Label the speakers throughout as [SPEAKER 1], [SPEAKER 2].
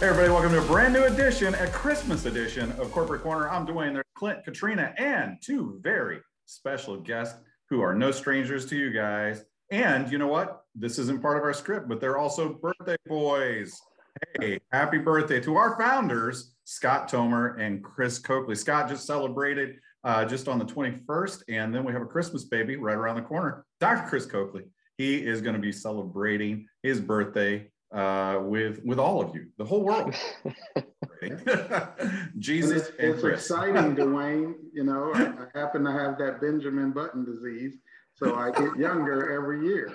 [SPEAKER 1] Hey, everybody, welcome to a brand new edition, a Christmas edition of Corporate Corner. I'm Dwayne, there's Clint, Katrina, and two very special guests who are no strangers to you guys. And you know what? This isn't part of our script, but they're also birthday boys. Hey, happy birthday to our founders, Scott Tomer and Chris Coakley. Scott just celebrated uh, just on the 21st, and then we have a Christmas baby right around the corner, Dr. Chris Coakley. He is going to be celebrating his birthday uh, with with all of you, the whole world. Jesus
[SPEAKER 2] it's, it's exciting, Dwayne. You know, I, I, happen to have that Benjamin Button disease, so I get younger every year.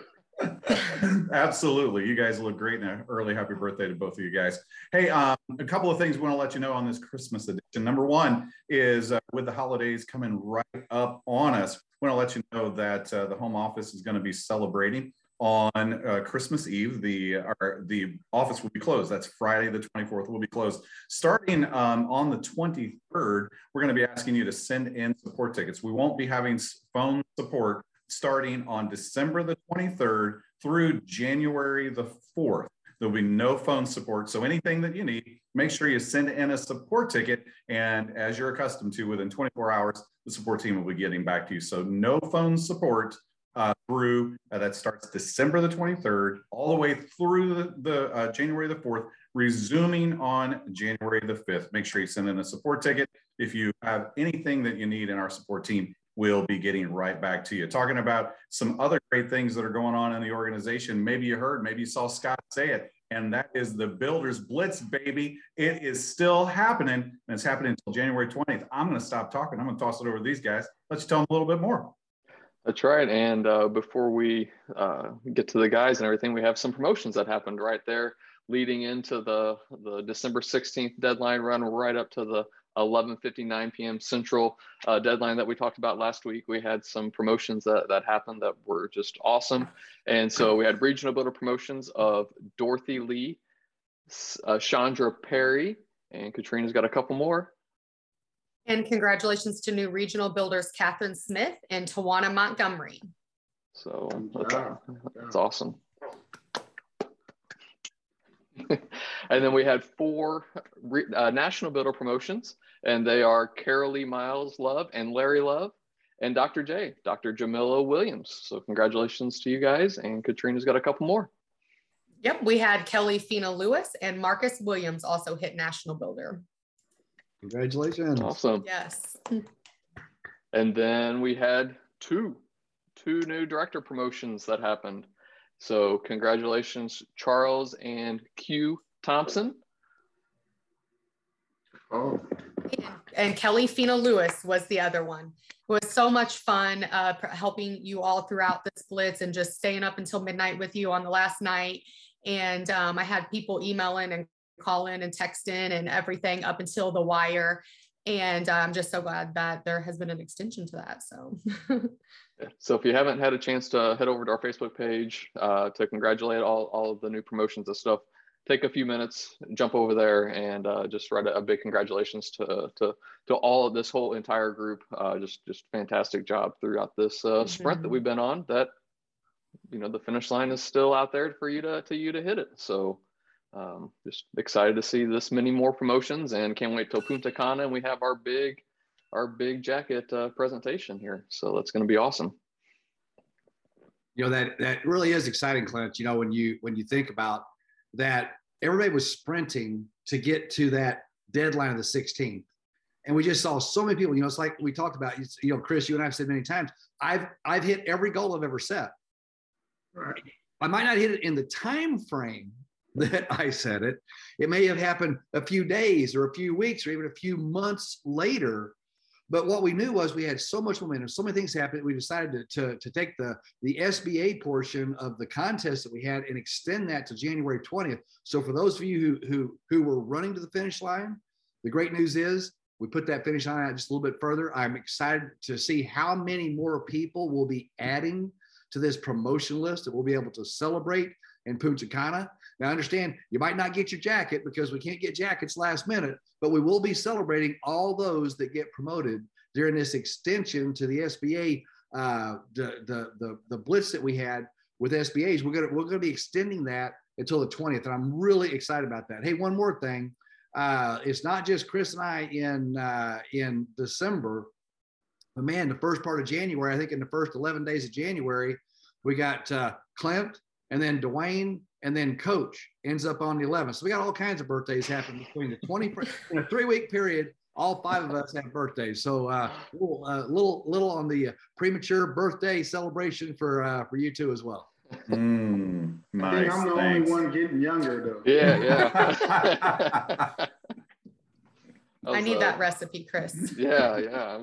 [SPEAKER 1] Absolutely, you guys look great. And early happy birthday to both of you guys. Hey, um, a couple of things we want to let you know on this Christmas edition. Number one is uh, with the holidays coming right up on us, we want to let you know that uh, the home office is going to be celebrating on uh, Christmas Eve. The our, the office will be closed. That's Friday the 24th will be closed. Starting um, on the 23rd, we're going to be asking you to send in support tickets. We won't be having phone support starting on December the 23rd through January the 4th. There'll be no phone support. So anything that you need, make sure you send in a support ticket. And as you're accustomed to, within 24 hours, the support team will be getting back to you. So no phone support uh, through uh, that starts December the 23rd, all the way through the, the uh, January the 4th, resuming on January the 5th. Make sure you send in a support ticket. If you have anything that you need in our support team, we'll be getting right back to you. Talking about some other great things that are going on in the organization. Maybe you heard, maybe you saw Scott say it, and that is the Builders Blitz, baby. It is still happening, and it's happening until January 20th. I'm going to stop talking. I'm going to toss it over to these guys. Let's tell them a little bit more.
[SPEAKER 3] That's right. And uh, before we uh, get to the guys and everything, we have some promotions that happened right there leading into the, the December 16th deadline run right up to the 11.59 p.m. Central uh, deadline that we talked about last week. We had some promotions that, that happened that were just awesome. And so we had regional builder promotions of Dorothy Lee, uh, Chandra Perry, and Katrina's got a couple more.
[SPEAKER 4] And congratulations to new regional builders, Catherine Smith and Tawana Montgomery.
[SPEAKER 3] So that's, yeah. that's awesome. and then we had four uh, national builder promotions, and they are Carolee Miles Love and Larry Love, and Dr. J, Dr. Jamila Williams. So congratulations to you guys, and Katrina's got a couple more.
[SPEAKER 4] Yep, we had Kelly Fina Lewis and Marcus Williams also hit national builder.
[SPEAKER 5] Congratulations.
[SPEAKER 3] Awesome.
[SPEAKER 4] Yes.
[SPEAKER 3] And then we had two, two new director promotions that happened. So congratulations, Charles and Q Thompson.
[SPEAKER 2] Oh.
[SPEAKER 4] And Kelly Fina Lewis was the other one. It was so much fun uh, helping you all throughout the blitz and just staying up until midnight with you on the last night. And um, I had people emailing and call in and text in and everything up until the wire. And I'm just so glad that there has been an extension to that. So.
[SPEAKER 3] so if you haven't had a chance to head over to our Facebook page uh, to congratulate all, all of the new promotions and stuff, take a few minutes, jump over there, and uh, just write a, a, big congratulations to to to all of this whole entire group. Uh, just just fantastic job throughout this uh, sprint mm-hmm. that we've been on. That you know the finish line is still out there for you to to you to hit it. So um, just excited to see this many more promotions and can't wait till Punta Cana and we have our big our big jacket uh, presentation here. So that's going to be awesome.
[SPEAKER 5] You know that that really is exciting, Clint. You know when you when you think about that, everybody was sprinting to get to that deadline of the 16th, and we just saw so many people. You know, it's like we talked about. You know, Chris, you and I've said many times. I've I've hit every goal I've ever set. Right. I might not hit it in the time frame that I said it. It may have happened a few days or a few weeks or even a few months later. But what we knew was we had so much momentum, so many things happened. We decided to, to, to take the, the SBA portion of the contest that we had and extend that to January 20th. So for those of you who, who, who were running to the finish line, the great news is we put that finish line out just a little bit further. I'm excited to see how many more people will be adding to this promotion list that we'll be able to celebrate in Punta Cana. Now, understand you might not get your jacket because we can't get jackets last minute, but we will be celebrating all those that get promoted during this extension to the SBA, uh, the, the, the, the blitz that we had with SBAs. We're gonna we're gonna be extending that until the 20th. And I'm really excited about that. Hey, one more thing. Uh, it's not just Chris and I in uh, in December, but man, the first part of January, I think in the first 11 days of January, we got uh, Clint and then Dwayne and then Coach ends up on the 11th. So we got all kinds of birthdays happening between the 20 in a three week period. All five of us have birthdays, so uh, little, uh, little, little on the premature birthday celebration for uh, for you two as well.
[SPEAKER 1] Mm, nice.
[SPEAKER 2] I am the
[SPEAKER 1] Thanks.
[SPEAKER 2] only one getting younger though.
[SPEAKER 3] Yeah, yeah.
[SPEAKER 4] I need
[SPEAKER 3] uh,
[SPEAKER 4] that recipe, Chris.
[SPEAKER 3] Yeah, yeah.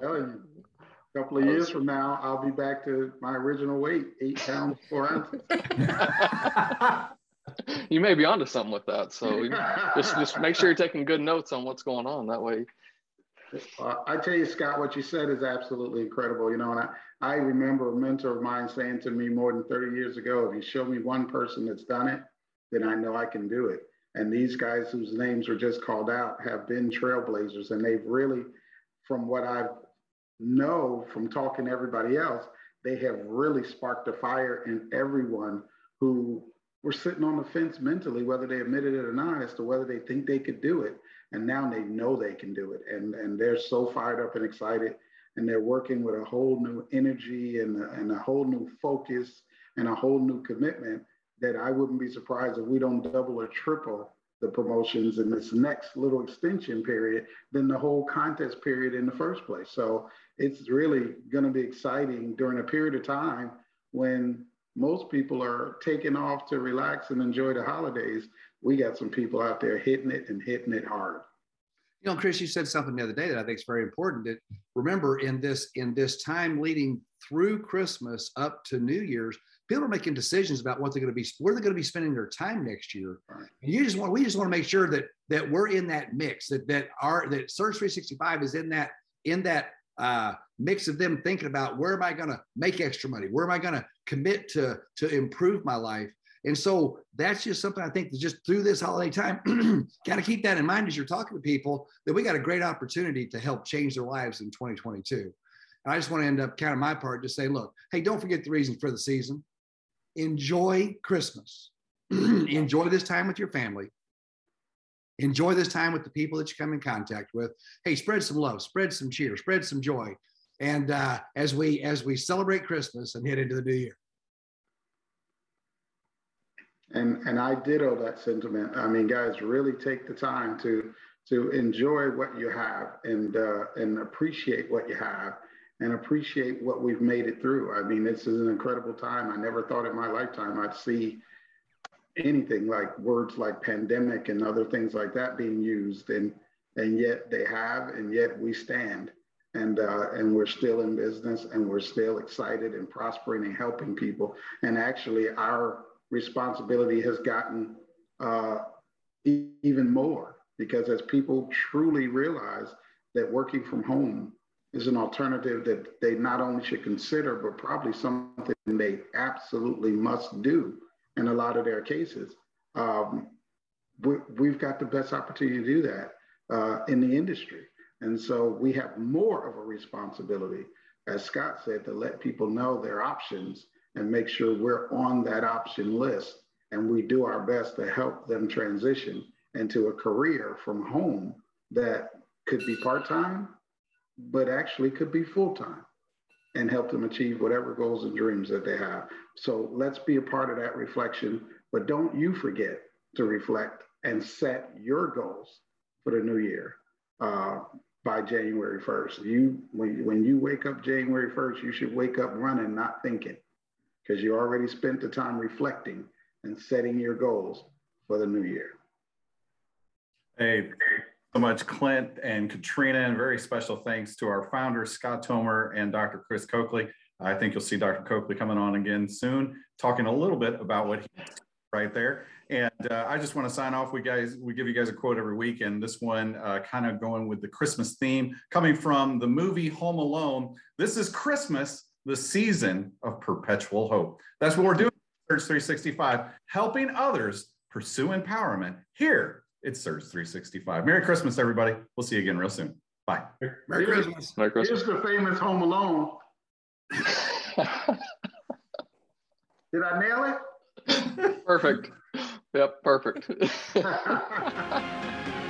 [SPEAKER 2] I'm telling you, a couple of years from now, I'll be back to my original weight, eight pounds, four ounces.
[SPEAKER 3] you may be onto something with that. So just just make sure you're taking good notes on what's going on. That way,
[SPEAKER 2] Uh, I tell you, Scott, what you said is absolutely incredible. You know, and I, I remember a mentor of mine saying to me more than 30 years ago, if you show me one person that's done it, then I know I can do it. And these guys whose names were just called out have been trailblazers. And they've really, from what I know from talking to everybody else, they have really sparked a fire in everyone who were sitting on the fence mentally, whether they admitted it or not, as to whether they think they could do it. And now they know they can do it. And, and they're so fired up and excited. And they're working with a whole new energy and and a whole new focus and a whole new commitment that I wouldn't be surprised if we don't double or triple the promotions in this next little extension period than the whole contest period in the first place. So it's really going to be exciting during a period of time when most people are taking off to relax and enjoy the holidays. We got some people out there hitting it and hitting it hard.
[SPEAKER 5] You know, Chris, you said something the other day that I think is very important. That remember in this in this time leading through Christmas up to New Year's, people are making decisions about what they're going to be where they're going to be spending their time next year.
[SPEAKER 2] Right.
[SPEAKER 5] And you just want we just want to make sure that that we're in that mix that that our that Surge 365 is in that in that uh, mix of them thinking about where am I going to make extra money? Where am I going to commit to to improve my life? And so that's just something I think that just through this holiday time, got to keep that in mind as you're talking to people that we got a great opportunity to help change their lives in 2022. And I just want to end up kind of my part, just say, look, hey, don't forget the reason for the season. Enjoy Christmas. Enjoy this time with your family. Enjoy this time with the people that you come in contact with. Hey, spread some love, spread some cheer, spread some joy. And uh, as we as we celebrate Christmas and head into the new year.
[SPEAKER 2] And and I ditto that sentiment. I mean, guys, really take the time to to enjoy what you have and uh, and appreciate what you have and appreciate what we've made it through. I mean, this is an incredible time. I never thought in my lifetime I'd see anything like words like pandemic and other things like that being used, and and yet they have, and yet we stand, and uh, and we're still in business, and we're still excited and prospering and helping people, and actually our responsibility has gotten uh, e- even more because as people truly realize that working from home is an alternative that they not only should consider, but probably something they absolutely must do in a lot of their cases. Um, we, have got the best opportunity to do that uh, in the industry. And so we have more of a responsibility, as Scott said, to let people know their options and make sure we're on that option list and we do our best to help them transition into a career from home that could be part-time but actually could be full-time and help them achieve whatever goals and dreams that they have so let's be a part of that reflection but don't you forget to reflect and set your goals for the new year uh, by january 1st you when, when you wake up january 1st you should wake up running not thinking because you already spent the time reflecting and setting your goals for the new year.
[SPEAKER 1] Hey, so much, Clint and Katrina, and very special thanks to our founder, Scott Tomer, and Dr. Chris Coakley. I think you'll see Dr. Coakley coming on again soon, talking a little bit about what he right there. And uh, I just want to sign off. We guys, we give you guys a quote every week, and this one uh, kind of going with the Christmas theme, coming from the movie Home Alone. This is Christmas, the season of perpetual hope. That's what we're doing. Surge 365, helping others pursue empowerment here it's Surge 365. Merry Christmas, everybody. We'll see you again real soon. Bye.
[SPEAKER 5] Merry Christmas.
[SPEAKER 3] Merry Christmas.
[SPEAKER 2] Here's the famous Home Alone. Did I nail it?
[SPEAKER 3] Perfect. Yep, perfect.